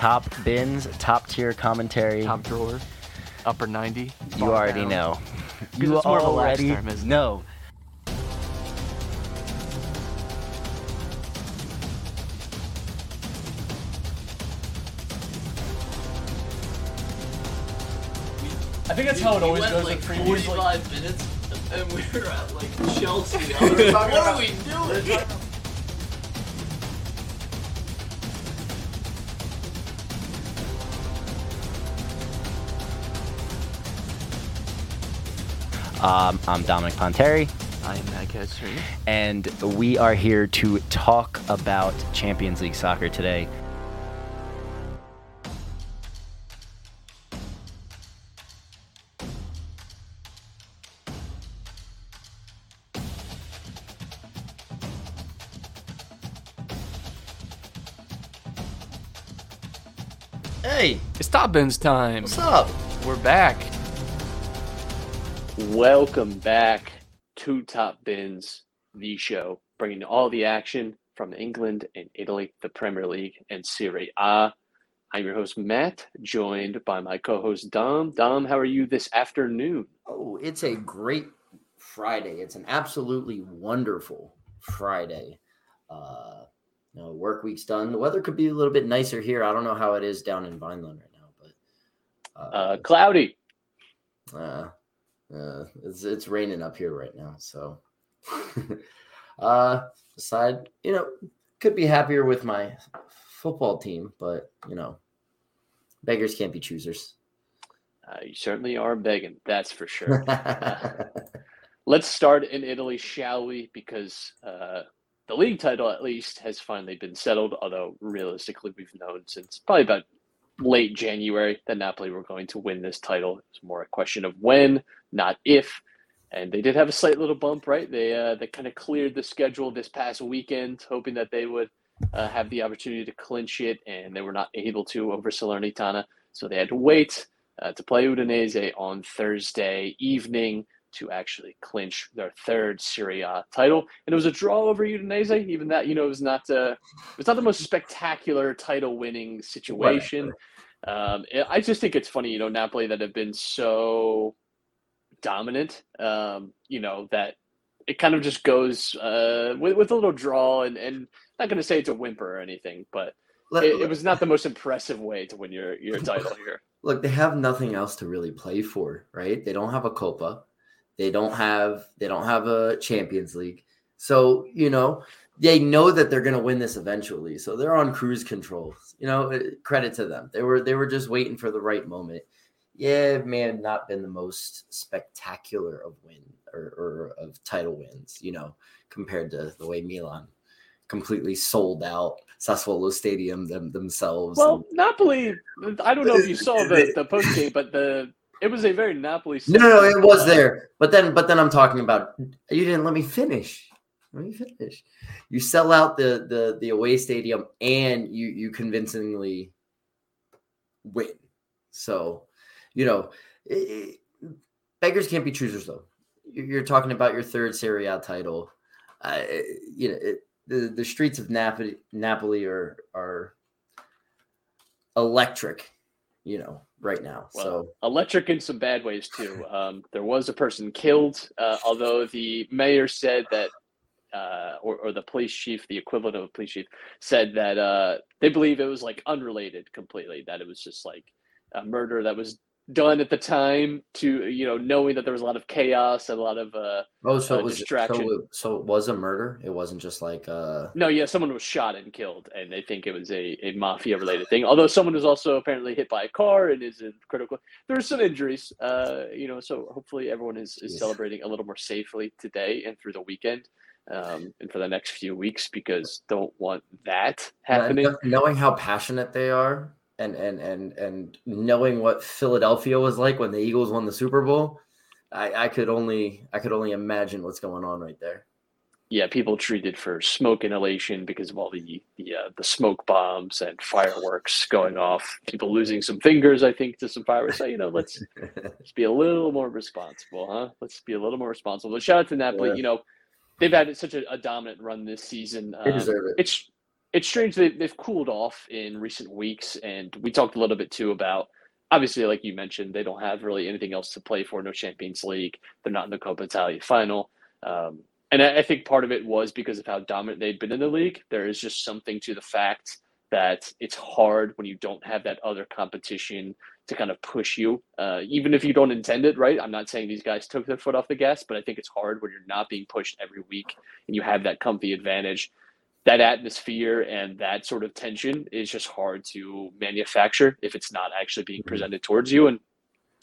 top bins, top tier commentary. Top drawer, upper 90. you already know. You You it's more of a already term, isn't it? know. I think that's how it We always went goes like with previews. Like, 45 minutes, and we were at like Chelsea. I was like, what are we doing? Um, I'm Dominic Ponteri, I am Matt Castorina. and we are here to talk about Champions League soccer today. Hey, It's Top Bins time. what's up? We're back. Welcome back to Top Bins, the show, bringing all the action from England and Italy, the Premier League, and Serie A. I'm your host, Matt, joined by my co host, Dom. Dom, how are you this afternoon? Oh, it's a great Friday. It's an absolutely wonderful Friday. Uh, you know, work week's done. The weather could be a little bit nicer here. I don't know how it is down in Vineland right now, but Uh, cloudy. uh, uh, it's it's raining up here right now. So, uh, aside, you know, could be happier with my football team, but you know, beggars can't be choosers. Uh, you certainly are begging, that's for sure. Let's start in Italy, shall we? Because uh, the league title, at least, has finally been settled. Although realistically, we've known since probably about late January that Napoli were going to win this title. It's more a question of when, not if. And they did have a slight little bump, right? They uh, they kind of cleared the schedule this past weekend, hoping that they would uh, have the opportunity to clinch it, and they were not able to over Salernitana. So they had to wait uh, to play Udinese on Thursday evening to actually clinch their third Serie A title. And it was a draw over Udinese. Even that, you know, it was not uh, it was not the most spectacular title winning situation. Um, I just think it's funny, you know, Napoli that have been so dominant. Um, you know that it kind of just goes uh, with with a little draw, and and not going to say it's a whimper or anything, but Let- it, it was not the most impressive way to win your your title here. look, they have nothing else to really play for, right? They don't have a Copa. They don't have they don't have a Champions League. So, you know, they know that they're going to win this eventually. So they're on cruise control. You know, eh, credit to them. They were they were just waiting for the right moment. Yeah, it may have not been the most spectacular of win or, or of title wins, you know, compared to the way Milan completely sold out Sassuolo Stadium them, themselves. Well, Napoli. I don't know if you saw the the post game, but the it was a very Napoli. No, no, no, it was there. But then, but then I'm talking about you didn't let me finish. Let me finish. You sell out the the the away stadium and you you convincingly win. So, you know, i- i- beggars can't be choosers though. You- You're talking about your third Serie A title. Uh, you know, it, the the streets of Napoli Napoli are are electric. You know, right now. Well, so electric in some bad ways too. Um, there was a person killed, uh, although the mayor said that, uh, or, or the police chief, the equivalent of a police chief, said that uh, they believe it was like unrelated completely. That it was just like a murder that was done at the time to you know knowing that there was a lot of chaos and a lot of uh, Oh, so uh, it was distraction. So it, so it was a murder. It wasn't just like uh No, yeah, someone was shot and killed, and they think it was a, a mafia related thing. Although someone was also apparently hit by a car and is in critical. There's some injuries, uh, you know. So hopefully everyone is, is celebrating a little more safely today and through the weekend, um, and for the next few weeks because don't want that happening. knowing how passionate they are and and and and knowing what Philadelphia was like when the Eagles won the Super Bowl, I, I could only I could only imagine what's going on right there. Yeah, people treated for smoke inhalation because of all the the uh, the smoke bombs and fireworks going off. People losing some fingers, I think, to some fireworks. So you know, let's Let's be a little more responsible, huh? Let's be a little more responsible. But shout out to Napoli. Yeah. You know, they've had such a, a dominant run this season. They Um, deserve it. It's it's strange that they've cooled off in recent weeks, and we talked a little bit too about obviously, like you mentioned, they don't have really anything else to play for. No Champions League. They're not in the Coppa Italia final. Um, and I, I think part of it was because of how dominant they'd been in the league. There is just something to the fact that it's hard when you don't have that other competition to kind of push you, uh, even if you don't intend it, right? I'm not saying these guys took their foot off the gas, but I think it's hard when you're not being pushed every week and you have that comfy advantage. That atmosphere and that sort of tension is just hard to manufacture if it's not actually being presented towards you. And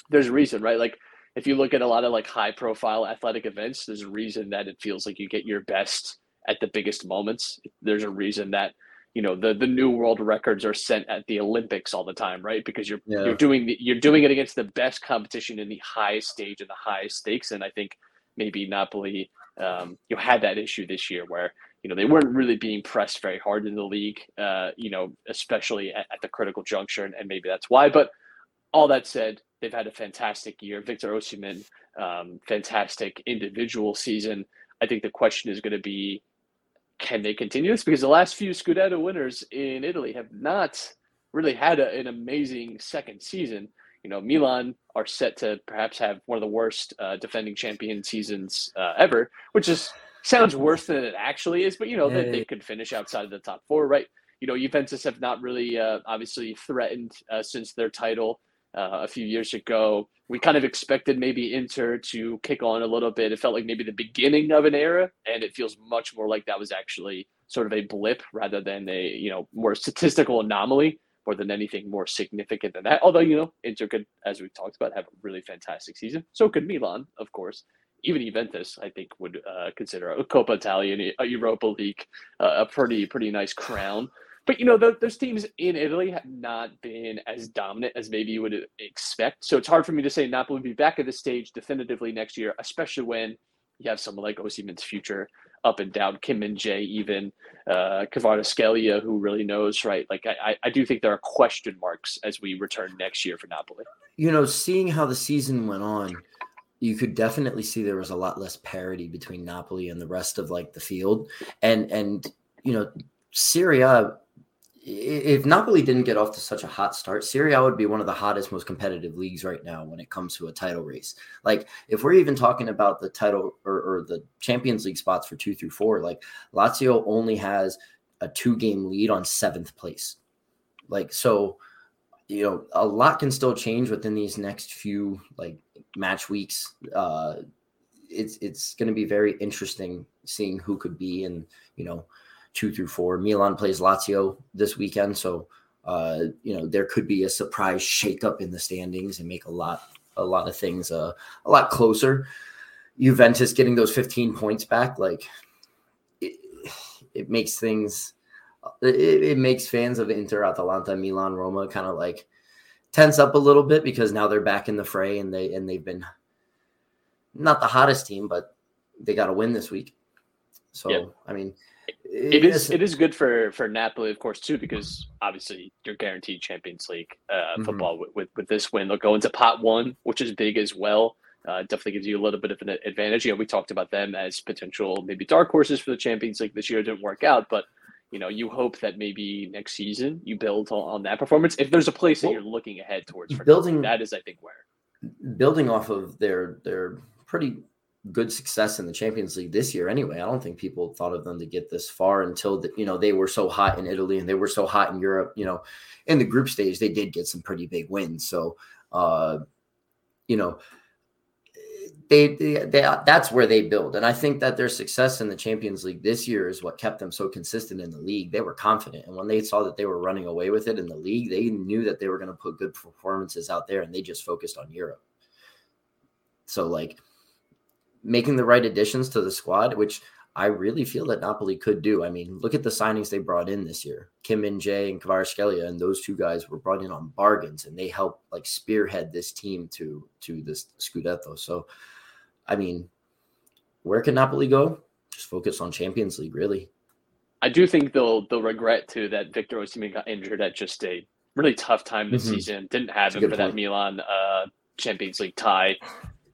there's a reason, right? Like if you look at a lot of like high profile athletic events, there's a reason that it feels like you get your best at the biggest moments. There's a reason that you know the the new world records are set at the Olympics all the time, right? Because you're Yeah. you're doing the, you're doing it against the best competition in the highest stage and the highest stakes. And I think maybe Napoli um, you had that issue this year where you know they weren't really being pressed very hard in the league, uh, you know, especially at, at the critical juncture, and, and maybe that's why. But all that said, they've had a fantastic year. Victor Osimhen, um, fantastic individual season. I think the question is going to be, can they continue this? Because the last few Scudetto winners in Italy have not really had a, an amazing second season. You know, Milan are set to perhaps have one of the worst uh, defending champion seasons uh, ever, which is sounds worse than it actually is. But you know, Yeah, they, they could finish outside of the top four, right? You know, Juventus have not really uh, obviously threatened uh, since their title uh, a few years ago. We kind of expected maybe Inter to kick on a little bit. It felt like maybe the beginning of an era, and it feels much more like that was actually sort of a blip rather than a you know more statistical anomaly more than anything more significant than that. Although you know Inter could, as we've talked about, have a really fantastic season. So could Milan, of course. Even Juventus, I think, would uh, consider a Coppa Italia, a Europa League, uh, a pretty pretty nice crown. But you know, th those teams in Italy have not been as dominant as maybe you would expect. So it's hard for me to say Napoli will be back at this stage definitively next year, especially when you have someone like Osimhen's future up and down, Kim Min-jae, even uh, Kvaratskhelia, who really knows, right? Like I- I do think there are question marks as we return next year for Napoli. you know, seeing how the season went on, you could definitely see there was a lot less parity between Napoli and the rest of like the field. And and you know, Serie A if Napoli didn't get off to such a hot start, Serie A would be one of the hottest, most competitive leagues right now when it comes to a title race. Like, if we're even talking about the title or, or the Champions League spots for two through four, like Lazio only has a two game lead on seventh place. Like, so you know a lot can still change within these next few like match weeks. Uh it's it's going to be very interesting seeing who could be in you know two through four. Milan plays lazio this weekend so uh you know there could be a surprise shakeup in the standings and make a lot a lot of things uh, a lot closer. Juventus getting those 15 points back like it, it makes things it, it makes fans of Inter, Atalanta, Milan, Roma kind of like tense up a little bit because now they're back in the fray and they and they've been not the hottest team, but they got to win this week. So Yeah. I mean, It is it is good for for Napoli, of course, too, because obviously you're guaranteed Champions League uh, Mhm. football with, with with this win. They'll go into pot one, which is big as well. Uh, definitely gives you a little bit of an advantage. You know, we talked about them as potential maybe dark horses for the Champions League this year. It didn't work out, but you know, you hope that maybe next season you build on, that performance. If there's a place that Well, you're looking ahead towards for building- that is, I think, where. building off of their their pretty good success in the Champions League this year anyway. I don't think people thought of them to get this far until the, you know they were so hot in Italy and they were so hot in Europe, you know, in the group stage they did get some pretty big wins. So uh you know they, they, they that's where they build. And i think that their success in the champions league this year is what kept them so consistent in the league. They were confident. And when they saw that they were running away with it in the league they knew that they were going to put good performances out there and they just focused on europe. So like making the right additions to the squad which i really feel that napoli could do. I mean look at the signings they brought in this year. Kim Min-jae and kvaratskhelia and those two guys were brought in on bargains and they helped like spearhead this team to to this scudetto. So I mean, where can Napoli go? Just focus on Champions League, really. I do think they'll they'll regret too that Victor Osimhen got injured at just a really tough time this Mhm. season. Didn't have That's him for that. Milan uh, Champions League tie.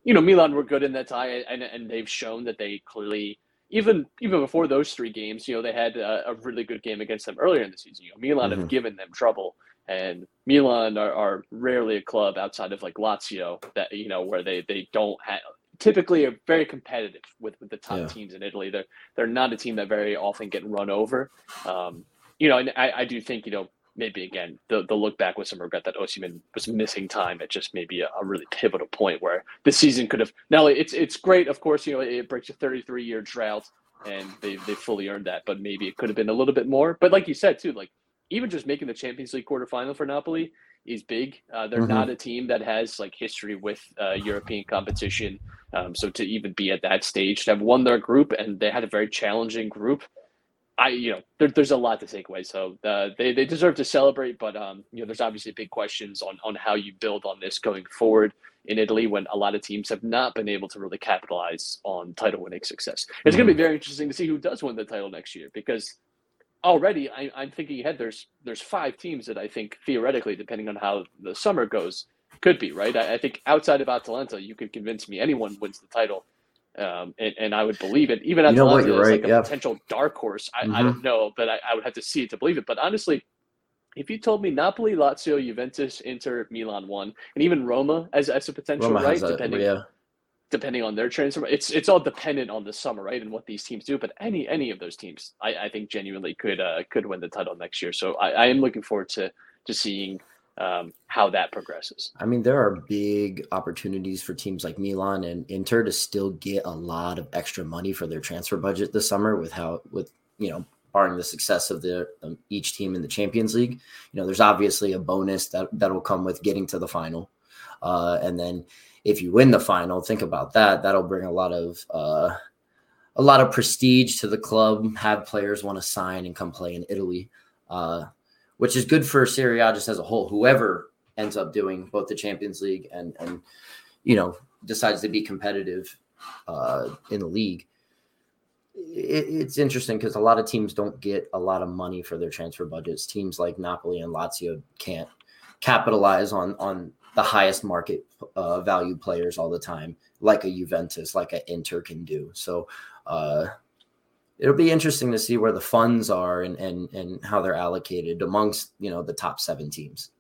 You know, Milan were good in that tie, and and they've shown that they clearly, even even before those three games, you know, they had a, a really good game against them earlier in the season. You know, Milan Mhm. have given them trouble, and Milan are, are rarely a club outside of like Lazio that you know where they they don't have typically are very competitive with, with the top Yeah. teams in Italy. They're they're not a team that very often get run over. Um, you know, and I, I do think you know maybe again they'll, they'll look back with some regret that Osimhen was missing time at just maybe a, a really pivotal point where the season could have. Now it's it's great, of course. You know, it breaks a 33 year drought, and they they fully earned that. But maybe it could have been a little bit more. But like you said too, like even just making the Champions League quarterfinal for Napoli is big. Uh, they're Mhm. not a team that has like history with uh, European competition. Um, so to even be at that stage, to have won their group and they had a very challenging group, I you know there, there's a lot to take away. So uh, they they deserve to celebrate, but um, you know there's obviously big questions on on how you build on this going forward in Italy when a lot of teams have not been able to really capitalize on title winning success. It's going to be very interesting to see who does win the title next year because already I, I'm thinking ahead. There's there's five teams that I think theoretically, depending on how the summer goes, could be right. I, I think outside of Atalanta, you could convince me anyone wins the title, um, and, and I would believe it. Even Atalanta what, you're is right, like a yeah. potential dark horse. I, I Mhm. don't know, but I, I would have to see it to believe it. But honestly. If you told me Napoli, Lazio, Juventus, Inter, Milan won, and even Roma as, as a potential Roma right, that, depending yeah. Depending on their transfer. It's it's all dependent on the summer, right, and what these teams do. But any any of those teams, I, I think genuinely could uh, could win the title next year. So I, I am looking forward to to seeing um, how that progresses. I mean, there are big opportunities for teams like Milan and Inter to still get a lot of extra money for their transfer budget this summer with how with you know barring the success of the um, each team in the Champions League. You know, there's obviously a bonus that that'll come with getting to the final, uh, and then if you win the final, think about that. That'll bring a lot of uh, a lot of prestige to the club. Have players want to sign and come play in Italy, uh, which is good for Serie A just as a whole. Whoever ends up doing both the Champions League and and you know decides to be competitive uh, in the league. It, it's interesting because a lot of teams don't get a lot of money for their transfer budgets. Teams like Napoli and Lazio can't capitalize on on the highest market uh, value players all the time, like a Juventus, like a Inter can do. So uh, it'll be interesting to see where the funds are and and and how they're allocated amongst you know the top seven teams.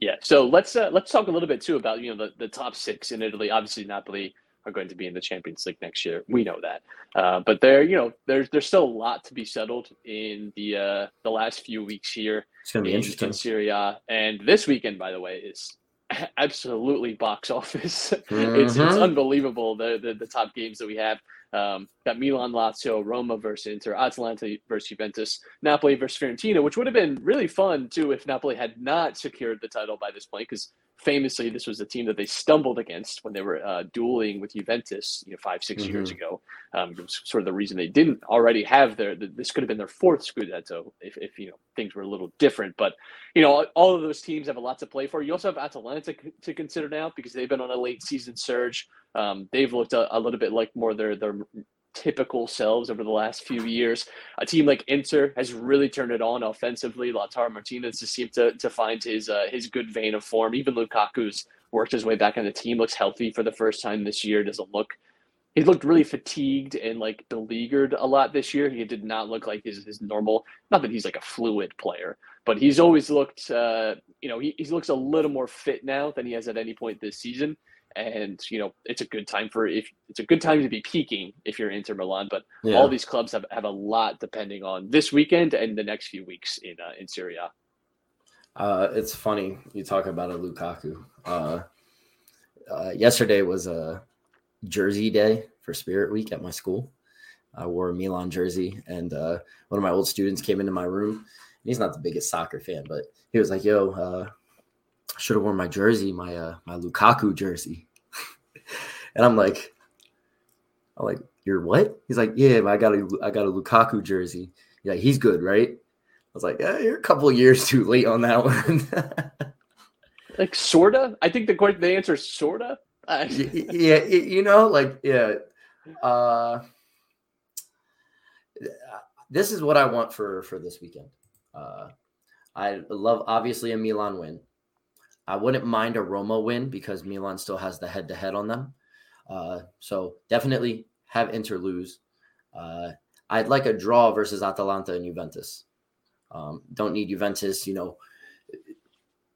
Yeah. So let's uh, let's talk a little bit too about you know the, the top six in Italy. Obviously, Napoli are going to be in the Champions League next year. We know that, uh, but there you know there's there's still a lot to be settled in the uh, the last few weeks here. It's going to be in, interesting. in Serie A. And this weekend, by the way, is absolutely box office. it's it's Mhm. unbelievable the, the the top games that we have. Um, got Milan, Lazio, Roma versus Inter, Atalanta versus Juventus, Napoli versus Fiorentina, which would have been really fun too if Napoli had not secured the title by this point, because famously this was the team that they stumbled against when they were uh, dueling with Juventus, you know, five six years ago. Um, sort of the reason they didn't already have their. This could have been their fourth Scudetto if, if you know things were a little different. But you know, all of those teams have a lot to play for. You also have Atalanta c- to consider now because they've been on a late season surge. Um, they've looked a, a little bit like more their their typical selves over the last few years. A team like Inter has really turned it on offensively. Lautaro Martinez has seemed to to find his uh, his good vein of form. Even Lukaku's worked his way back on the team. Looks healthy for the first time this year. Doesn't look he looked really fatigued and like beleaguered a lot this year. He did not look like his, his normal. Not that he's like a fluid player, but he's always looked. Uh, you know, he, he looks a little more fit now than he has at any point this season. And you know, it's a good time for if it's a good time to be peaking if you're Inter Milan. But Yeah. all these clubs have, have a lot depending on this weekend and the next few weeks in uh, in Serie A. Uh, it's funny you talk about a Lukaku. Uh, uh, yesterday was a jersey day for Spirit Week at my school. I wore a Milan jersey, and uh, one of my old students came into my room. He's not the biggest soccer fan, but he was like, "Yo, uh, should have worn my jersey, my uh, my Lukaku jersey." and I'm like, "I'm like, you're what?" He's like, "Yeah, I got a I got a Lukaku jersey. Yeah, he's good, right?" I was like, yeah, "You're a couple years too late on that one." Like sorta. I think the the answer is sorta. Uh, yeah, you know, like yeah. Uh, this is what I want for for this weekend. Uh, I love obviously a Milan win. I wouldn't mind a Roma win because Milan still has the head to head on them. Uh, so definitely have Inter lose. Uh, I'd like a draw versus Atalanta and Juventus. Um, don't need Juventus, you know,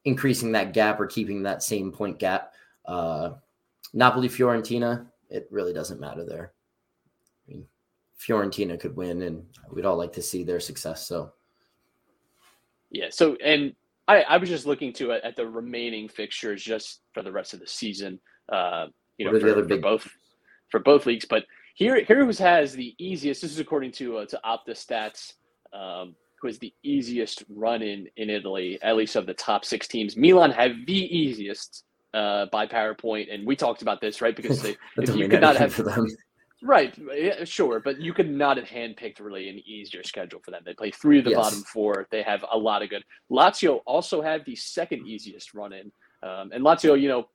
increasing that gap or keeping that same point gap. Uh, Napoli Fiorentina, it really doesn't matter there. I mean, Fiorentina could win, and we'd all like to see their success. So, Yeah. So, and I, I was just looking to at the remaining fixtures just for the rest of the season. Uh, you know, What the for, for big- both for both leagues. But here, here who has the easiest. This is according to uh, to Opta Stats. Um, who has the easiest run in in Italy, at least of the top six teams? Milan have the easiest uh, by PowerPoint, and we talked about this right because they, if you could not have for them. Right, yeah, sure, but you could not have handpicked really an easier schedule for them. They play three of the Yes. bottom four. They have a lot of good. Lazio also have the second easiest run in, um, and Lazio, you know,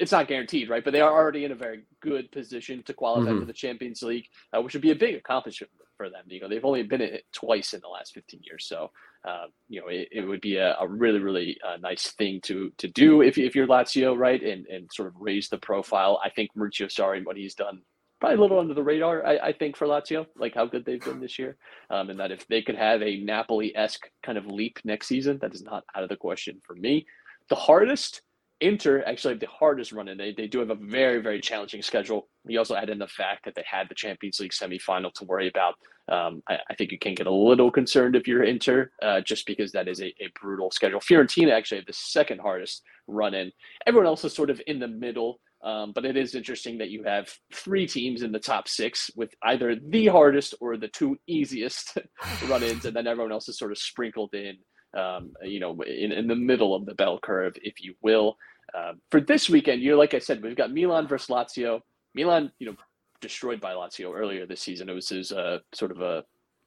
it's not guaranteed, right? But they are already in a very good position to qualify Mhm. for the Champions League, uh, which would be a big accomplishment for them. You know, they've only been in it twice in the last 15 years, so uh, you know it, it would be a, a really, really uh, nice thing to to do if, if you're Lazio, right? And and sort of raise the profile. I think Maurizio Sarri what he's done probably a little under the radar, I, I think, for Lazio, like how good they've been this year. Um, and that if they could have a Napoli esque kind of leap next season, that is not out of the question for me. The hardest, Inter actually have the hardest run in. They, they do have a very, very challenging schedule. You also add in the fact that they had the Champions League semifinal to worry about. Um, I, I think you can get a little concerned if you're Inter, uh, just because that is a, a brutal schedule. Fiorentina actually have the second hardest run in. Everyone else is sort of in the middle. Um, but it is interesting that you have three teams in the top six with either the hardest or the two easiest run-ins, and then everyone else is sort of sprinkled in, um, you know, in, in the middle of the bell curve, if you will. Um, for this weekend, you know, like I said, we've got Milan versus Lazio. Milan, you know, destroyed by Lazio earlier this season. It was his uh, sort of a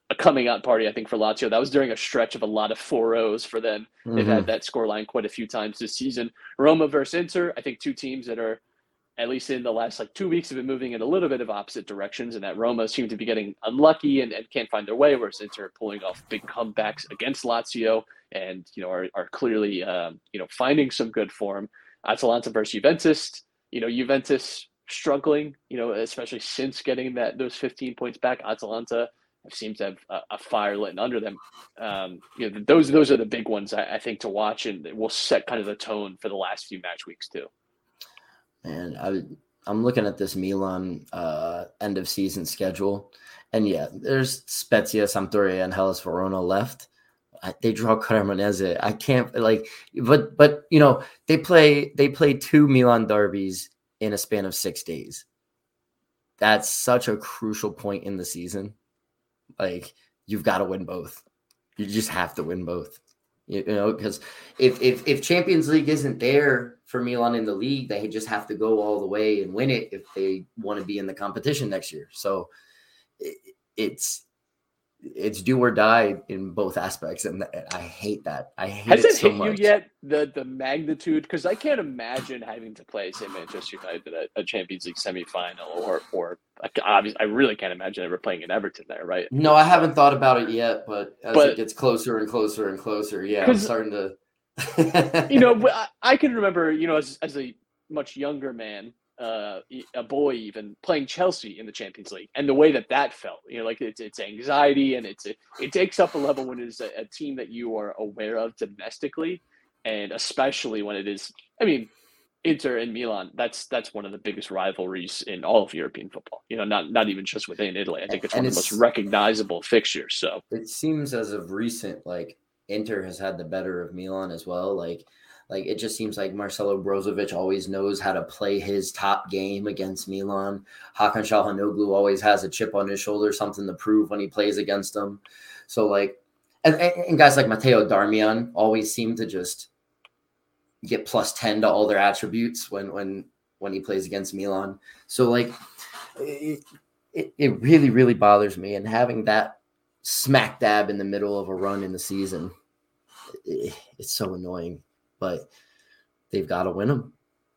a coming out party, I think, for Lazio. That was during a stretch of a lot of 4-0s for them. They've Mhm. had that scoreline quite a few times this season. Roma versus Inter, I think two teams that are at least in the last like two weeks have been moving in a little bit of opposite directions and that Roma seem to be getting unlucky and, and can't find their way, whereas Inter are pulling off big comebacks against Lazio and you know are, are clearly um, you know finding some good form. Atalanta versus Juventus, you know, Juventus struggling, you know, especially since getting that those 15 points back. Atalanta seems to have a, a fire lit under them. Um, you know, those those are the big ones I, I think to watch, and it will set kind of the tone for the last few match weeks too. And I, I'm looking at this Milan uh, end of season schedule, and yeah, there's Spezia, Sampdoria, and Hellas Verona left. They draw Cremonese. I can't like, but but you know they play they play two Milan derbies in a span of six days. That's such a crucial point in the season. Like you've got to win both. You just have to win both. You, you know, because if, if if Champions League isn't there for Milan in the league, they just have to go all the way and win it if they want to be in the competition next year. So it, it's it's do or die in both aspects, and I hate that. I hate Has it, it so hit much. you yet the the magnitude? Because I can't imagine having to play say Manchester United at a Champions League semifinal, or or obviously I really can't imagine ever playing in Everton there, right? No, I haven't thought about it yet, but as But- it gets closer and closer and closer, yeah, I'm starting to. you know, I, I can remember, you know, as, as a much younger man, uh, a boy even playing Chelsea in the Champions League, and the way that that felt, you know, like it's it's anxiety and it's it takes up a level when it is a, a team that you are aware of domestically, and especially when it is, I mean, Inter and Milan. That's that's one of the biggest rivalries in all of European football. You know, not not even just within Italy. I think it's And one of the most recognizable fixtures. So it seems as of recent, like Inter has had the better of Milan as well. Like, like it just seems like Marcelo Brozovic always knows how to play his top game against Milan. Hakan Çalhanoğlu always has a chip on his shoulder, something to prove when he plays against them. So like, and, and, guys like Matteo Darmian always seem to just get plus 10 to all their attributes when when when he plays against Milan. So like it, it, it really really bothers me and having that smack dab in the middle of a run in the season it, it's so annoying but they've got to win them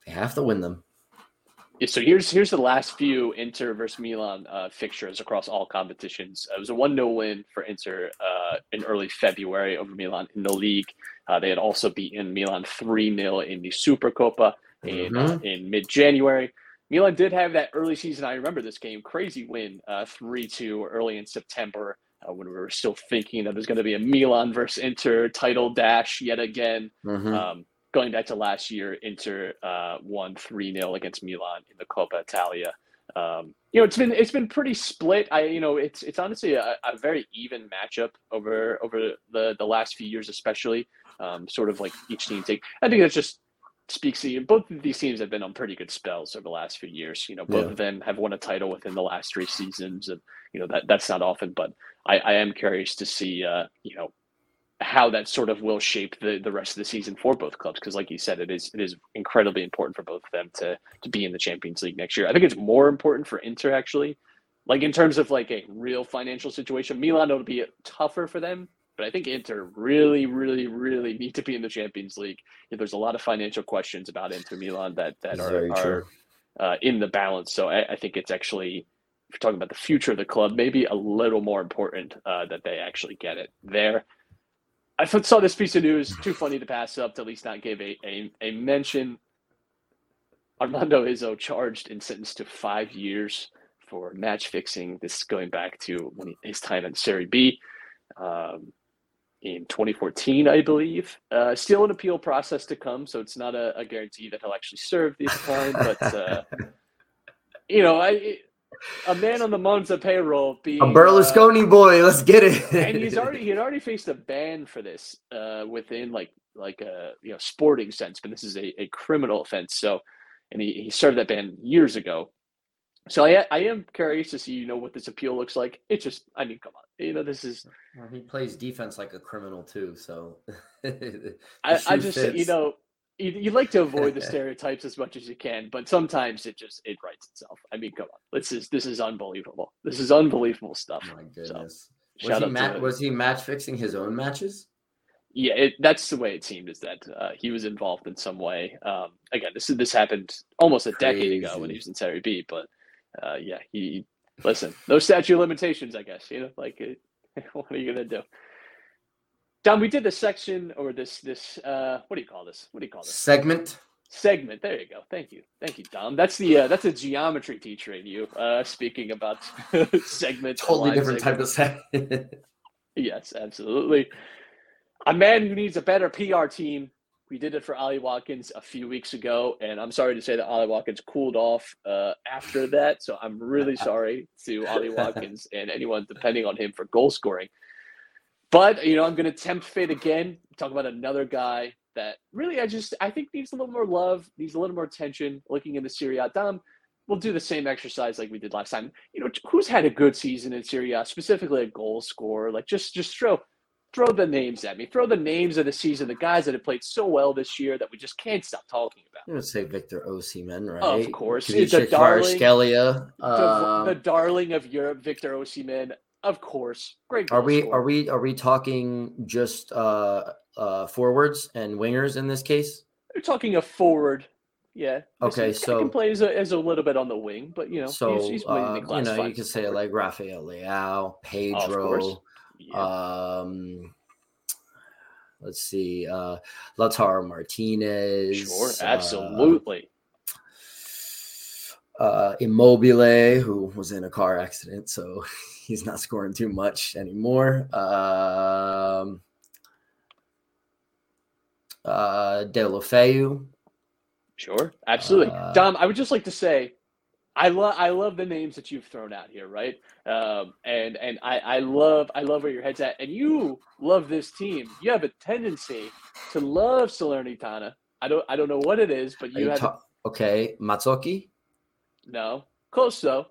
they have to win them Yeah, so here's here's the last few Inter versus Milan uh, fixtures across all competitions. It was a one 0 win for Inter uh, in early February over Milan in the league. Uh, they had also beaten Milan three 0 in the Supercoppa in uh, in mid January. Milan did have that early season. I remember this game, crazy win, uh, three two early in September uh, when we were still thinking that there's going to be a Milan versus Inter title dash yet again. Mhm. Um, going back to last year, Inter uh, won three 0 against Milan in the Coppa Italia. Um, you know, it's been it's been pretty split. I you know, it's it's honestly a, a very even matchup over over the the last few years, especially. Um, sort of like each team take. I think that just speaks to you. Both of these teams have been on pretty good spells over the last few years. You know, both Yeah. of them have won a title within the last three seasons, and you know that that's not often. But I, I am curious to see, uh, you know, how that sort of will shape the, the rest of the season for both clubs because like you said it is it is incredibly important for both of them to to be in the Champions League next year. I think it's more important for Inter actually. Like in terms of like a real financial situation, Milan will be tougher for them, but I think Inter really really really need to be in the Champions League. There's a lot of financial questions about Inter Milan that that are, are uh, in the balance. So I, I think it's actually if you're talking about the future of the club, maybe a little more important uh, that they actually get it there. I saw this piece of news, too funny to pass up to at least not give a, a, a mention. Armando Izzo charged and sentenced to five years for match fixing. This is going back to when he, his time in Serie B um, in 2014, I believe. Uh, still an appeal process to come, so it's not a, a guarantee that he'll actually serve this time. But uh, you know, I a man on the Monza payroll being A uh, Berlusconi boy, let's get it. and he's already he had already faced a ban for this uh, within like like a you know sporting sense, but this is a, a criminal offense. So, and he, he served that ban years ago. So I I am curious to see you know what this appeal looks like. It's just I mean come on you know this is Well, he plays defense like a criminal too, so I, I just you know you, you like to avoid the stereotypes as much as you can, but sometimes it just it writes itself. I mean come on this is this is unbelievable. This is unbelievable stuff. Oh my goodness. was he ma- was he match fixing his own matches? Yeah, it, that's the way it seemed. Is that uh, he was involved in some way? Um, again, this is this happened almost a decade ago when he was in Serie B. But uh, yeah, he listen. No statute of limitations, I guess. You know, like it, what are you gonna do? Don, we did this section or this this uh, what do you call this? What do you call this Segment. segment? There you go. Thank you, thank you, Dom. That's the uh, that's a geometry teacher in you. Uh, speaking about segments, Totally different type of segment. Yes, absolutely. A man who needs a better PR team. We did it for Ollie Watkins a few weeks ago, and I'm sorry to say that Ollie Watkins cooled off uh, after that. So I'm really sorry to Ollie Watkins and anyone depending on him for goal scoring. But you know, I'm going to tempt fate again. Talk about another guy that really I just I think needs a little more love, needs a little more attention. Looking in the Serie A, Dom, we'll do the same exercise like we did last time. You know, who's had a good season in Serie A, specifically a goal scorer? Like just just throw throw the names at me. Throw the names of the season, the guys that have played so well this year that we just can't stop talking about. I'm gonna say Victor Osimhen, right? Of course. He's the darling- Kvaratskhelia. The, the darling of Europe, Victor Osimhen, of course. Great. are we scorer. are we are we talking just uh uh forwards and wingers in this case? We're talking a forward. Yeah. Okay, so- he can play as a, as a little bit on the wing, but you know, so he's, he's uh, you know you could say like Rafael Leao. Pedro, Yeah. um let's see uh Lautaro Martinez sure, uh, absolutely. uh, Immobile, who was in a car accident, so he's not scoring too much anymore. Um, uh, Deulofeu, Sure, absolutely. Uh, Dom, I would just like to say, I love I love the names that you've thrown out here, right? Um, and and I, I love I love where your head's at, and you love this team. You have a tendency to love Salernitana. I don't I don't know what it is, but you you have ta- okay, Matsuki. no close though.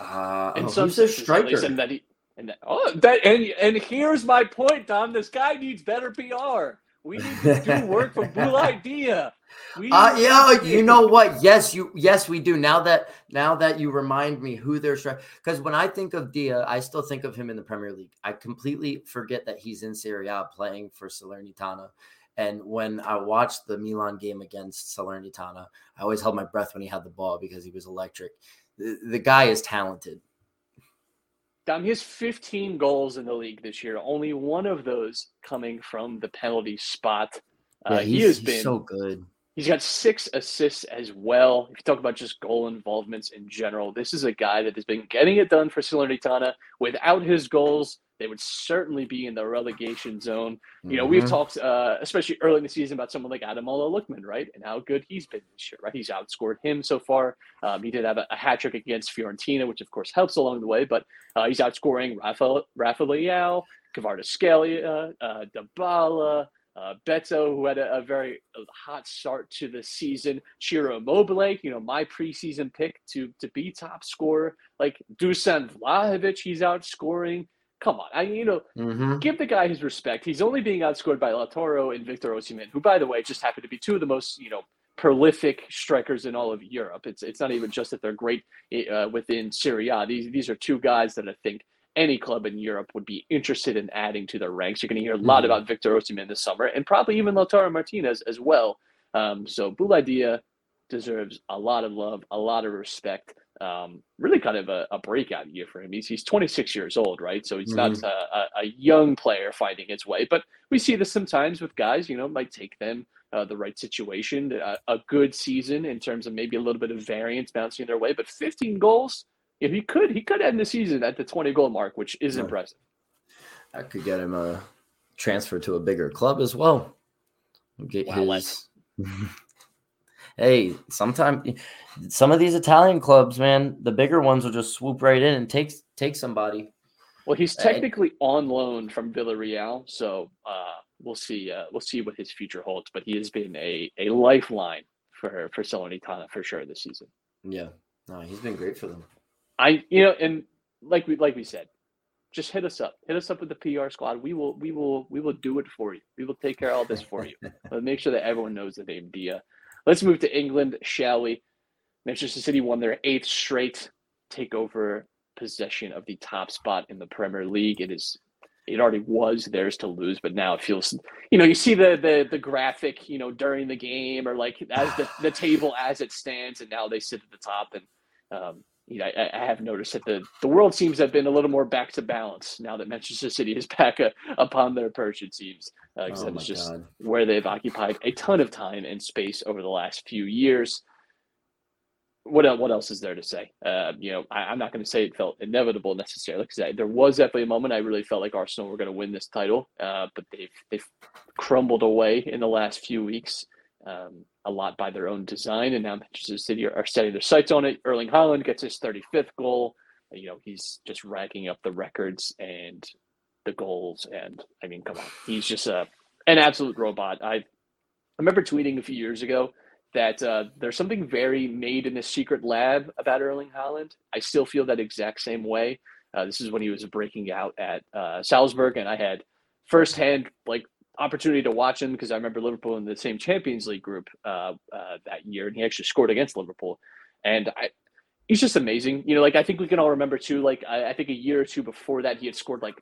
Uh, In oh, some who's their senses, at least, striker? and that he and that oh that and and here's my point, Dom. This guy needs better PR. We need to do work for Blue Idea. We Uh, yeah, you know what? Yes, you yes we do. Now that now that you remind me who striker, because when I think of Dia, I still think of him in the Premier League. I completely forget that he's in Serie A playing for Salernitana. And when I watched the Milan game against Salernitana, I always held my breath when he had the ball because he was electric. The, the guy is talented. Dom, he has 15 goals in the league this year. Only one of those coming from the penalty spot. Uh, Yeah, he has he's been so good. He's got six assists as well. If you talk about just goal involvements in general, this is a guy that has been getting it done for Salernitana. Without his goals, they would certainly be in the relegation zone. You know, we've Mhm. talked, uh, especially early in the season, about someone like Ademola Lookman, right? And how good he's been this year, right? He's outscored him so far. Um, he did have a, a hat trick against Fiorentina, which of course helps along the way, but uh, he's outscoring Rafa, Rafa Leao, Kvaratskhelia, uh, Dybala, uh, Beto, who had a, a very hot start to the season. Ciro Immobile, you know, my preseason pick to to be top scorer. Like Dusan Vlahovic, he's outscoring. Come on, I you know, Mhm. give the guy his respect. He's only being outscored by Lautaro and Victor Osimhen, who, by the way, just happen to be two of the most you know prolific strikers in all of Europe. It's it's not even just that they're great uh, within Serie A. These these are two guys that I think any club in Europe would be interested in adding to their ranks. You're going to hear a lot Mhm. about Victor Osimhen this summer, and probably even Lautaro Martinez as well. Um, so Boulaye Dia deserves a lot of love, a lot of respect. Um, really kind of a, a breakout year for him. He's, he's 26 years old, right? So he's not a, a, a young player finding his way. But we see this sometimes with guys, you know, it might take them uh, the right situation, a, a good season in terms of maybe a little bit of variance bouncing their way. But 15 goals, if he could, he could end the season at the 20 goal mark, which is Yeah. impressive. I could get him a transfer to a bigger club as well. Get Wow, his. hey, sometimes some of these Italian clubs, man, the bigger ones will just swoop right in and take take somebody. Well, he's Right. technically on loan from Villarreal, so uh, we'll see. Uh, we'll see what his future holds. But he has been a, a lifeline for for Salernitana for sure this season. Yeah, no, he's been great for them. I you know, and like we like we said, just hit us up. Hit us up with the PR squad. We will we will we will do it for you. We will take care of all this for you. but make sure that everyone knows the name Dia. Let's move to England, shall we? Manchester City won their eighth straight takeover possession of the top spot in the Premier League. It is it already was theirs to lose, but now it feels you know, you see the the the graphic, you know, during the game or like as the, the table as it stands, and now they sit at the top and um you know, I, I have noticed that the, the world seems to have been a little more back to balance now that Manchester City is back uh, upon their perch, it seems. Uh, Oh my just god, where they've occupied a ton of time and space over the last few years. What el- what else is there to say? Uh, you know, I, I'm not going to say it felt inevitable necessarily because there was definitely a moment I really felt like Arsenal were going to win this title, uh, but they've they've crumbled away in the last few weeks. Um, a lot by their own design, and now Manchester City are, are setting their sights on it. Erling Haaland gets his 35th goal. You know, he's just racking up the records and the goals, and I mean, come on, he's just a an absolute robot. I remember tweeting a few years ago that uh, there's something very made in a secret lab about Erling Haaland. I still feel that exact same way. Uh, this is when he was breaking out at uh, Salzburg, and I had firsthand like opportunity to watch him because I remember Liverpool in the same Champions League group uh, uh, that year, and he actually scored against Liverpool. And I, he's just amazing. You know, like I think we can all remember too. Like I, I think a year or two before that, he had scored like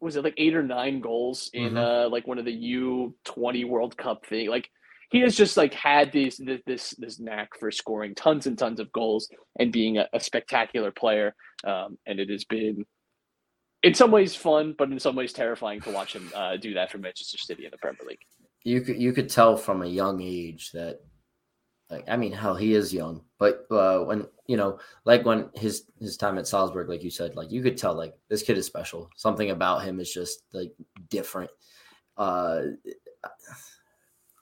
was it like eight or nine goals in Mhm. uh like one of the U twenty World Cup thing. Like he has just like had this this this, this knack for scoring tons and tons of goals and being a, a spectacular player. Um, and it has been in some ways fun, but in some ways terrifying to watch him uh, do that for Manchester City in the Premier League. you could you could tell from a young age that, like, I mean, hell, he is young, but uh, when you know, like when his his time at Salzburg, like you said, like you could tell, like this kid is special. Something about him is just like different. Uh,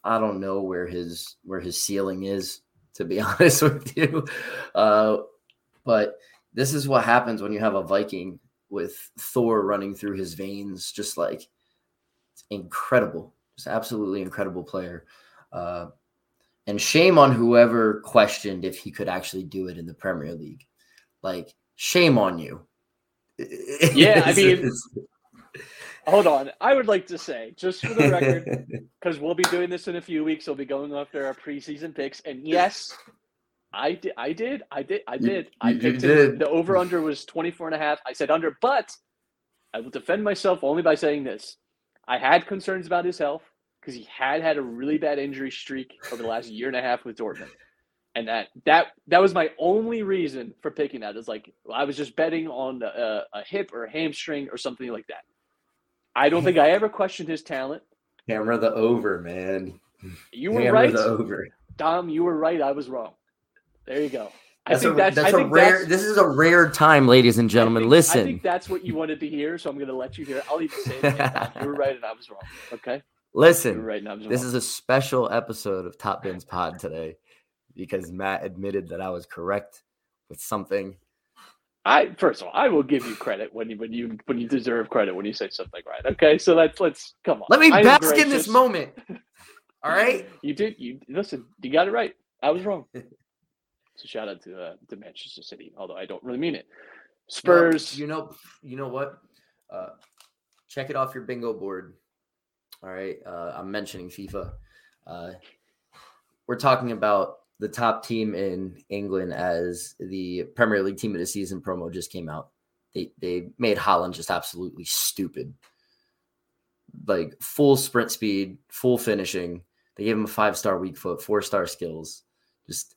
I don't know where his where his ceiling is, to be honest with you. Uh, but this is what happens when you have a Viking with Thor running through his veins, just like incredible, just absolutely incredible player. Uh, and shame on whoever questioned if he could actually do it in the Premier League. Like, shame on you. Yeah, I mean, Hold on, I would like to say just for the record, because we'll be doing this in a few weeks. We'll be going after our preseason picks, and yes, I did, I did, I did, I You- did. I you- you picked did. It. The over under was 24 and a half. I said under, but I will defend myself only by saying this. I had concerns about his health because he had had a really bad injury streak over the last year and a half with Dortmund. And that that that was my only reason for picking that. Is like I was just betting on a, a hip or a hamstring or something like that. I don't think I ever questioned his talent. Hammer the over, man. You were Hammer right. the over. Dom, you were right. I was wrong. There you go. I That's think a, that's, that's I a rare. that's- This is a rare time, ladies and I gentlemen. think- Listen. I think that's what you wanted to hear, so I'm going to let you hear it. I'll even say it. You were right, and I was wrong. Okay, Listen. right, and I was wrong. This is a special episode of Top Bins Pod today because Matt admitted that I was correct with something. I first of all, I will give you credit when you when you when you deserve credit when you say something right. Okay, so let's let's come on. Let me I bask in this moment. All right. You did. You listen. You got it right. I was wrong. So shout out to uh, to Manchester City, although I don't really mean it. No, Spurs. you know, you know what? Uh, check it off your bingo board. All right. Uh, I'm mentioning FIFA. Uh, we're talking about the top team in England as the Premier League team of the season promo just came out. They they made Haaland just absolutely stupid. Like full sprint speed, full finishing. They gave him a five star weak foot, four star skills. Just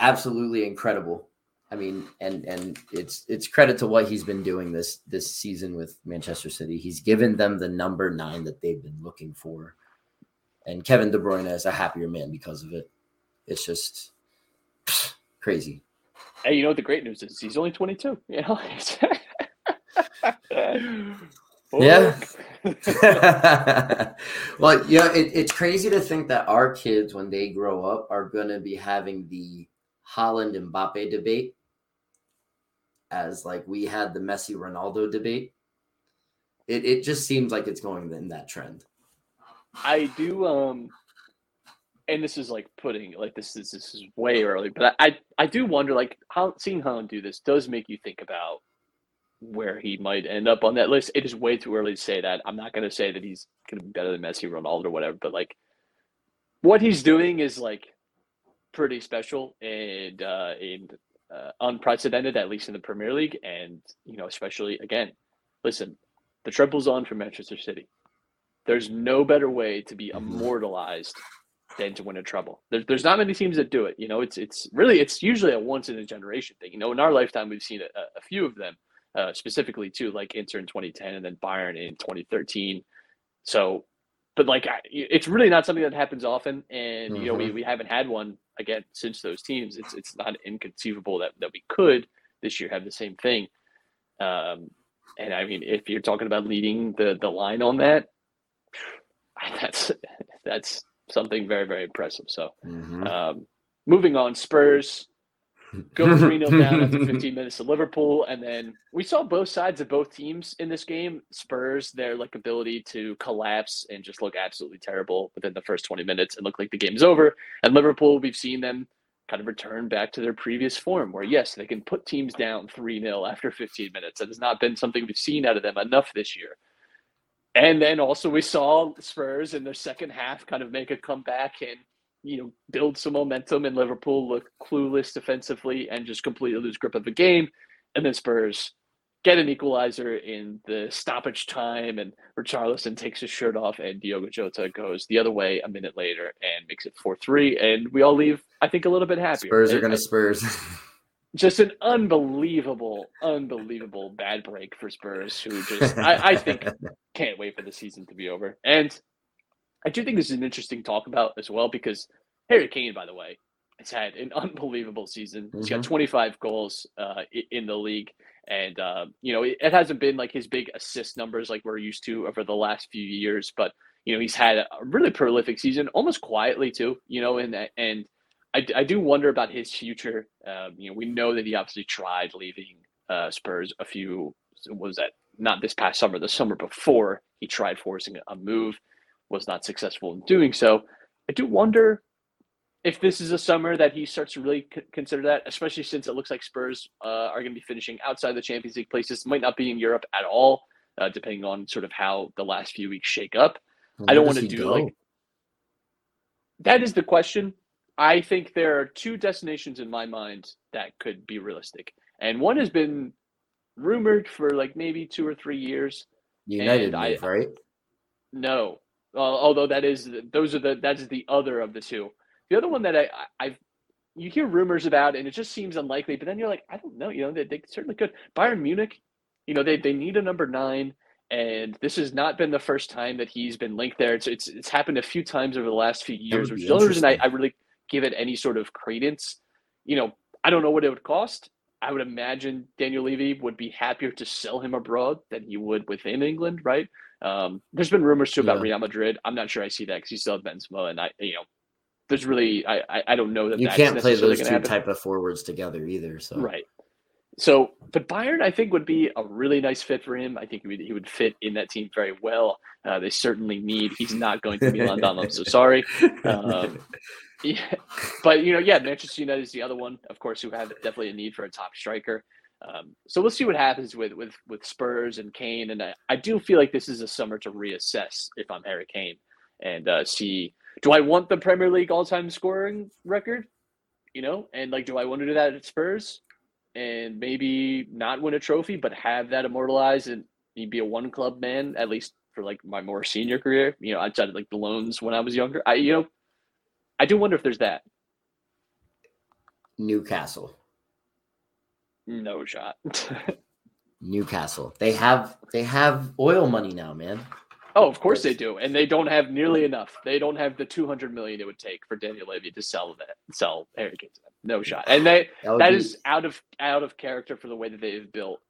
absolutely incredible. I mean, and and it's it's credit to what he's been doing this this season with Manchester City. He's given them the number nine that they've been looking for, and Kevin De Bruyne is a happier man because of it. It's just crazy. Hey, you know what the great news is? He's only 22. You know. Yeah. well, yeah, it, it's crazy to think that our kids, when they grow up, are going to be having the Haaland Mbappe debate, as like we had the Messi Ronaldo debate. It it just seems like it's going in that trend. I do um and this is like putting like this is this is way early, but I I, do wonder like how seeing Haaland do this does make you think about where he might end up on that list. It is way too early to say that. I'm not gonna say that he's gonna be better than Messi, Ronaldo, or whatever, but like what he's doing is like pretty special and uh and uh, unprecedented, at least in the Premier League, and you know, especially again, listen, the triple's on for Manchester City. There's no better way to be immortalized than to win a treble. There's there's not many teams that do it. You know, it's it's really it's usually a once in a generation thing. You know, in our lifetime we've seen a, a few of them, uh, specifically too, like Inter in 2010 and then Bayern in 2013. So, but like I- it's really not something that happens often, and you know we, we haven't had one again since those teams. It's it's not inconceivable that that we could this year have the same thing. Um, and I mean, if you're talking about leading the the line on that, that's that's something very very impressive. So, Mhm. um, moving on, Spurs go 3 0 down after 15 minutes to Liverpool. And then we saw both sides of both teams in this game. Spurs, their like ability to collapse and just look absolutely terrible within the first 20 minutes and look like the game's over. And Liverpool, we've seen them kind of return back to their previous form where, yes, they can put teams down 3 0 after 15 minutes. That has not been something we've seen out of them enough this year. And then also we saw Spurs in their second half kind of make a comeback and you know build some momentum and Liverpool look clueless defensively and just completely lose grip of the game. And then Spurs get an equalizer in the stoppage time and Richarlison takes his shirt off and Diogo Jota goes the other way a minute later and makes it 4-3 and we all leave I think a little bit happier. Spurs are going to Spurs. just an unbelievable, unbelievable bad break for Spurs, who just I, I think can't wait for the season to be over. And I do think this is an interesting talk about as well because Harry Kane, by the way, has had an unbelievable season. He's got Mhm. 25 goals uh, in the league. And, uh, you know, it, it hasn't been like his big assist numbers like we're used to over the last few years, but, you know, he's had a really prolific season, almost quietly too, you know, and, and I, I do wonder about his future. Um, you know, we know that he obviously tried leaving uh, Spurs a few, what was that not this past summer, the summer before he tried forcing a move, was not successful in doing so. I do wonder if this is a summer that he starts to really c- consider that, especially since it looks like Spurs uh, are going to be finishing outside the Champions League places, might not be in Europe at all, uh, depending on sort of how the last few weeks shake up. I don't want to do go? like that is the question. I think there are two destinations in my mind that could be realistic. And one has been rumored for like maybe two or three years. United I- right? No. Uh, although that is those are the that's the other of the two. The other one that I, I I've you hear rumors about and it just seems unlikely, but then you're like, I don't know, you know, they, they certainly could. Bayern Munich, you know, they, they need a number nine and this has not been the first time that he's been linked there. It's it's, it's happened a few times over the last few years, which is the only reason I, I really give it any sort of credence. You know, I don't know what it would cost. I would imagine Daniel Levy would be happier to sell him abroad than he would within England, right? Um, there's been rumors too about Yeah. Real Madrid. I'm not sure I see that because you still have Benzema, and I, you know, there's really I I, I don't know that You can't play those two happen. type of forwards together either. So Right. So, but Bayern, I think, would be a really nice fit for him. I think he would, he would fit in that team very well. Uh, they certainly need. He's not going to Milan Dom. I'm so sorry. Um, yeah, but you know, yeah, Manchester United is the other one, of course, who have definitely a need for a top striker. Um, so we'll see what happens with with with Spurs and Kane, and I, I do feel like this is a summer to reassess if I'm Harry Kane and uh, see do I want the Premier League all time scoring record, you know, and like do I want to do that at Spurs and maybe not win a trophy, but have that immortalized and be a one club man at least for like my more senior career, you know, outside of like the loans when I was younger. I you know, I do wonder if there's that. Newcastle. No shot. Newcastle. They have they have oil money now, man. oh, of course they do, and they don't have nearly enough. They don't have the two hundred million it would take for Daniel Levy to sell that sell Harry Kane to them. No shot, and they would that be- is out of out of character for the way that they've built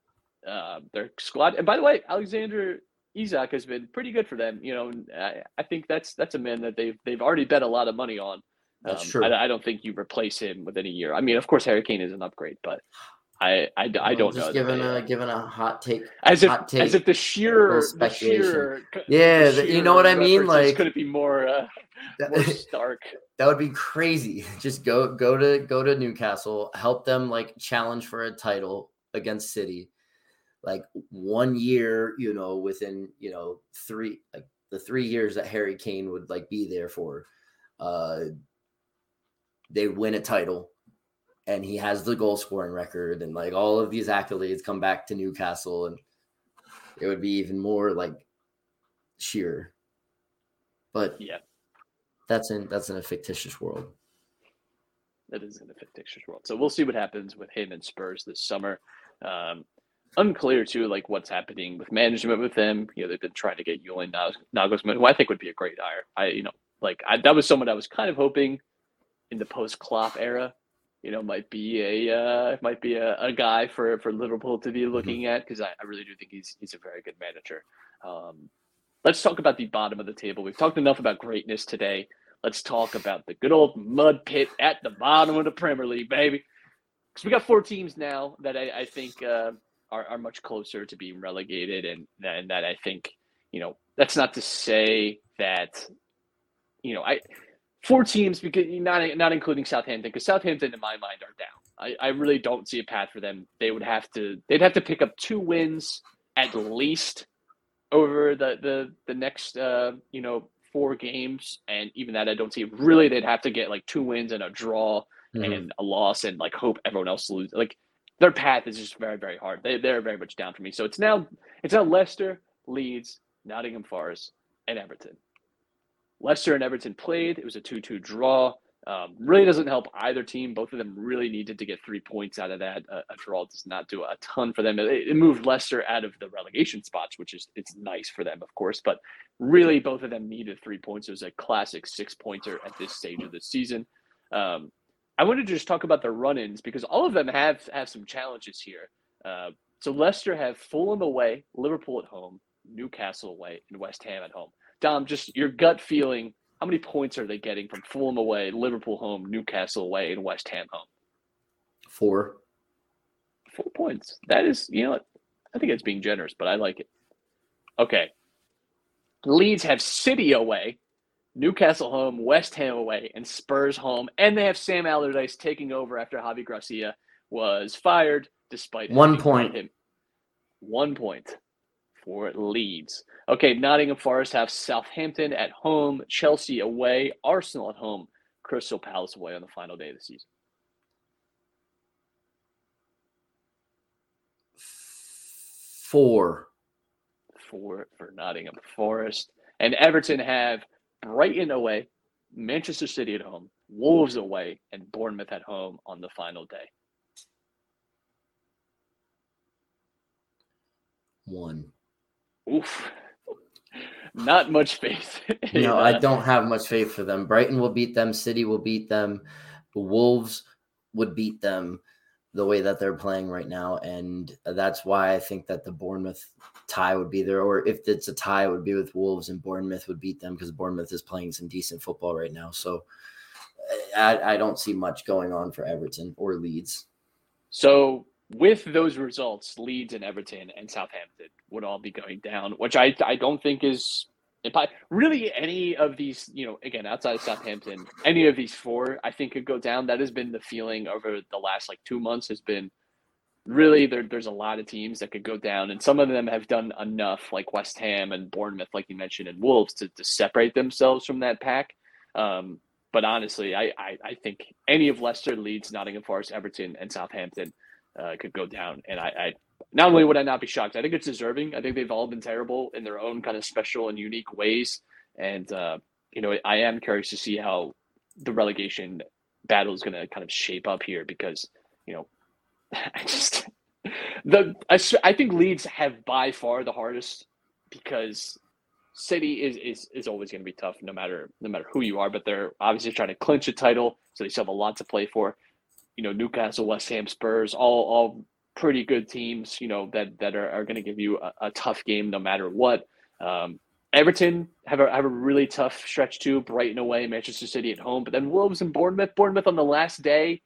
uh, their squad. And by the way, Alexander Isak has been pretty good for them. You know, I, I think that's that's a man that they've they've already bet a lot of money on. That's Um, true. I, I don't think you replace him within a year. I mean, of course, Harry Kane is an upgrade, but I I, I I'm don't just that giving a giving a hot take. as if hot take, as if the sheer little the speculation. sheer Yeah, the the- you know what I mean? Like- couldn't be more uh, more stark. that would be crazy. Just go go to go to Newcastle, help them like challenge for a title against City. Like one year, you know, within you know three like the three years that Harry Kane would like be there for, uh, they win a title, and he has the goal scoring record, and like all of these accolades come back to Newcastle, and it would be even more like sheer. But Yeah. that's in that's in a fictitious world. that is in a fictitious world. So we'll see what happens with him and Spurs this summer. Um, unclear too, like what's happening with management with them. You know, they've been trying to get Julian Nag- Nagelsmann, who I think would be a great hire. I, you know, like I, that was someone I was kind of hoping in the post Klopp era. You know, might be a uh, might be a, a guy for for Liverpool to be looking at because I, I really do think he's he's a very good manager. Um, let's talk about the bottom of the table. We've talked enough about greatness today. Let's talk about the good old mud pit at the bottom of the Premier League, baby. Because we got four teams now that I, I think uh, are, are much closer to being relegated, and, and that I think, you know, that's not to say that, you know, I four teams because not not including Southampton because Southampton in my mind are down. I, I really don't see a path for them. They would have to they'd have to pick up two wins at least over the the the next uh, you know four games, and even that I don't see. Really, they'd have to get like two wins and a draw Mhm. and a loss, and like hope everyone else loses. Like their path is just very very hard. They they're very much down for me. So it's now it's now Leicester, Leeds, Nottingham Forest, and Everton. Leicester and Everton played. It was a 2 2 draw. Um, really doesn't help either team. Both of them really needed to get three points out of that. A, a draw does not do a ton for them. It, it moved Leicester out of the relegation spots, which is it's nice for them, of course. But really, both of them needed three points. It was a classic six pointer at this stage of the season. Um, I wanted to just talk about the run-ins because all of them have have some challenges here. Uh, so Leicester have Fulham away, Liverpool at home, Newcastle away, and West Ham at home. Dom, just your gut feeling. How many points are they getting from Fulham away, Liverpool home, Newcastle away, and West Ham home? Four. Four points. That is, you know. I think it's being generous, but I like it. Okay. Leeds have City away, Newcastle home, West Ham away, and Spurs home, and they have Sam Allardyce taking over after Javi Gracia was fired, despite One point. him. One point for Leeds. Okay, Nottingham Forest have Southampton at home, Chelsea away, Arsenal at home, Crystal Palace away on the final day of the season. Four. for for Nottingham Forest. And Everton have Brighton away, Manchester City at home, Wolves away, and Bournemouth at home on the final day. One. Oof. Not much faith. No, I uh, don't have much faith for them. Brighton will beat them. City will beat them. The Wolves would beat them the way that they're playing right now, and that's why I think that the Bournemouth tie would be there. Or if it's a tie, it would be with Wolves, and Bournemouth would beat them because Bournemouth is playing some decent football right now. So I, I don't see much going on for Everton or Leeds. So with those results, Leeds and Everton and Southampton would all be going down, which I I don't think is really any of these. You know, again outside of Southampton, any of these four I think could go down. That has been the feeling over the last like two months. Has been really there. There's a lot of teams that could go down, and some of them have done enough, like West Ham and Bournemouth, like you mentioned, and Wolves, to, to separate themselves from that pack. Um, but honestly, I, I I think any of Leicester, Leeds, Nottingham Forest, Everton, and Southampton uh, could go down. And I, I not only would I not be shocked, I think it's deserving. I think they've all been terrible in their own kind of special and unique ways. And uh, you know, I am curious to see how the relegation battle is going to kind of shape up here because you know, I just the I think Leeds have by far the hardest because City is is is always going to be tough no matter no matter who you are. But they're obviously trying to clinch a title, so they still have a lot to play for you know Newcastle, West Ham, Spurs, all all pretty good teams. You know that that are, are going to give you a, a tough game no matter what. Um, Everton have a have a really tough stretch too. Brighton away, Manchester City at home, but then Wolves and Bournemouth. Bournemouth on the last day,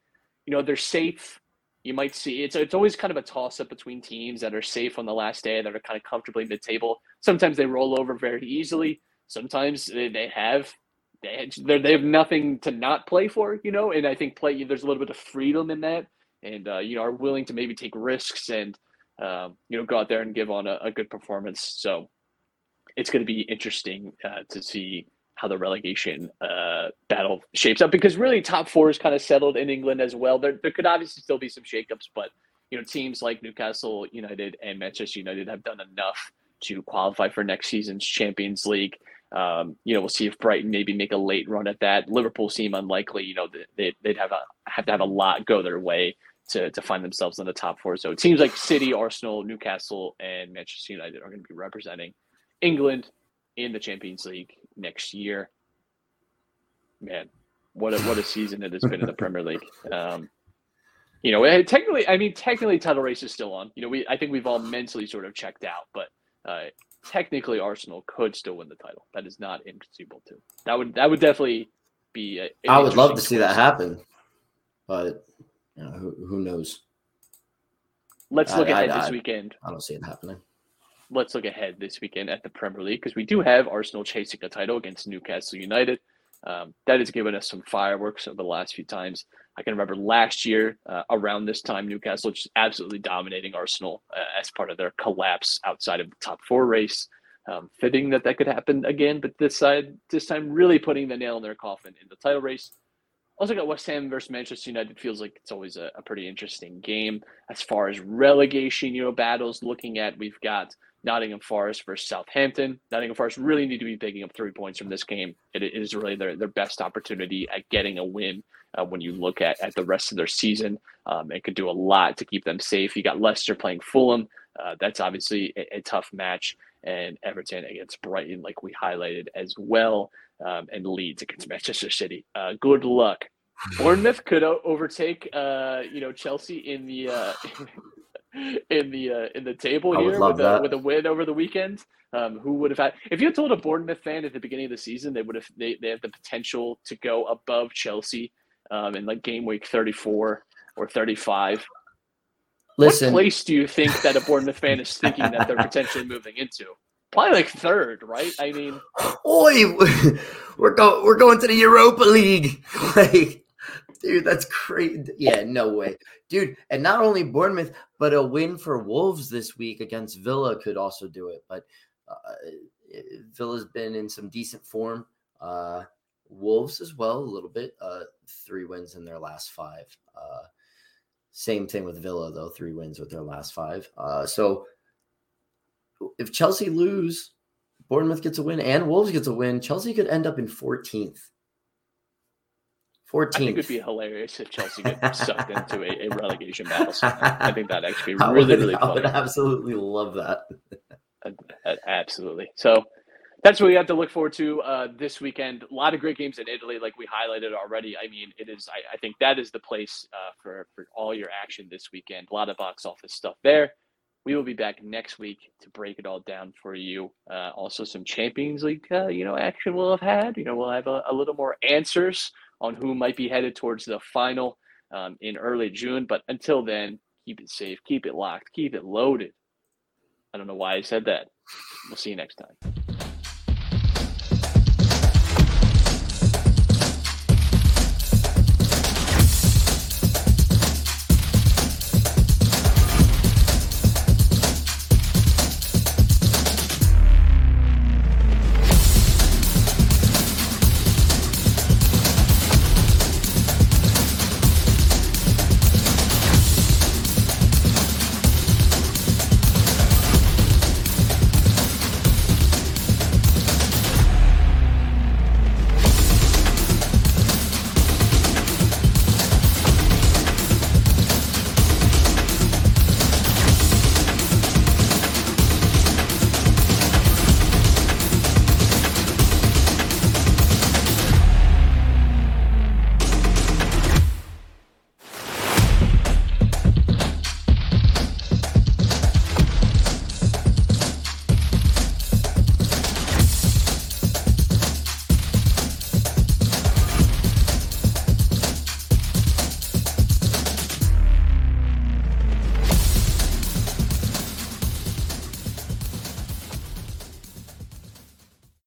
you know they're safe. You might see it's it's always kind of a toss up between teams that are safe on the last day that are kind of comfortably mid table. Sometimes they roll over very easily. Sometimes they, they have they they're- have nothing to not play for, you know, and I think play there's a little bit of freedom in that, and uh, you know are willing to maybe take risks and um, you know go out there and give on a, a good performance. So it's going to be interesting uh, to see how the relegation uh, battle shapes up because really top four is kind of settled in England as well. There there could obviously still be some shakeups, but you know teams like Newcastle United and Manchester United have done enough to qualify for next season's Champions League. Um, you know, we'll see if Brighton maybe make a late run at that. Liverpool seem unlikely. You know, they, they'd have a have to have a lot go their way to to find themselves in the top four. So it seems like City, Arsenal, Newcastle, and Manchester United are going to be representing England in the Champions League next year. Man, what a what a season it has been in the Premier League. Um, you know, technically, I mean, technically, title race is still on. You know, we I think we've all mentally sort of checked out, but uh, technically, Arsenal could still win the title. That is not inconceivable too. That would that would definitely be. A, I would love to see that happen, but you know, who, who knows? Let's look I- ahead this I- weekend. I don't see it happening. let's look ahead this weekend at the Premier League because we do have Arsenal chasing a title against Newcastle United. Um, that has given us some fireworks over the last few times. I can remember last year uh, around this time, Newcastle just absolutely dominating Arsenal uh, as part of their collapse outside of the top four race. Um, fitting that that could happen again, but this side, this time, really putting the nail in their coffin in the title race. Also got West Ham versus Manchester United. Feels like it's always a, a pretty interesting game as far as relegation, you know, battles. Looking at, we've got Nottingham Forest versus Southampton. Nottingham Forest really need to be picking up three points from this game. It is really their, their best opportunity at getting a win uh, when you look at, at the rest of their season. Um, it could do a lot to keep them safe. You got Leicester playing Fulham. Uh, that's obviously a, a tough match. And Everton against Brighton, like we highlighted as well, um, and Leeds against Manchester City. Uh, good luck. Bournemouth could o- overtake, uh, you know, Chelsea in the uh, in the uh, in the table I here with a, with a win over the weekend. Um, who would have had? If you had told a Bournemouth fan at the beginning of the season they would have they, they have the potential to go above Chelsea um, in like game week thirty four or thirty five. Listen, what place do you think that a Bournemouth fan is thinking that they're potentially moving into? Probably like third, right? I mean, Oi, we're going we're going to the Europa League. Like, dude, that's crazy. Yeah, no way, dude. And not only Bournemouth, but a win for Wolves this week against Villa could also do it. But uh, Villa's been in some decent form. Uh, Wolves as well, a little bit. Uh, three wins in their last five. Uh, same thing with Villa though, three wins with their last five. Uh, so if Chelsea lose, Bournemouth gets a win and Wolves gets a win, Chelsea could end up in 14th. 14th. I think it would be hilarious if Chelsea get sucked into a, a relegation battle. somehow. I think that actually be really, would, really I would absolutely love that. Uh, absolutely. So that's what we have to look forward to uh, this weekend. A lot of great games in Italy, like we highlighted already. I mean, it is. I, I think that is the place uh, for for all your action this weekend. A lot of box office stuff there. We will be back next week to break it all down for you. Uh, also, some Champions League, uh, you know, action we'll have had. You know, we'll have a, a little more answers on who might be headed towards the final um, in early June. But until then, keep it safe, keep it locked, keep it loaded. I don't know why I said that. We'll see you next time.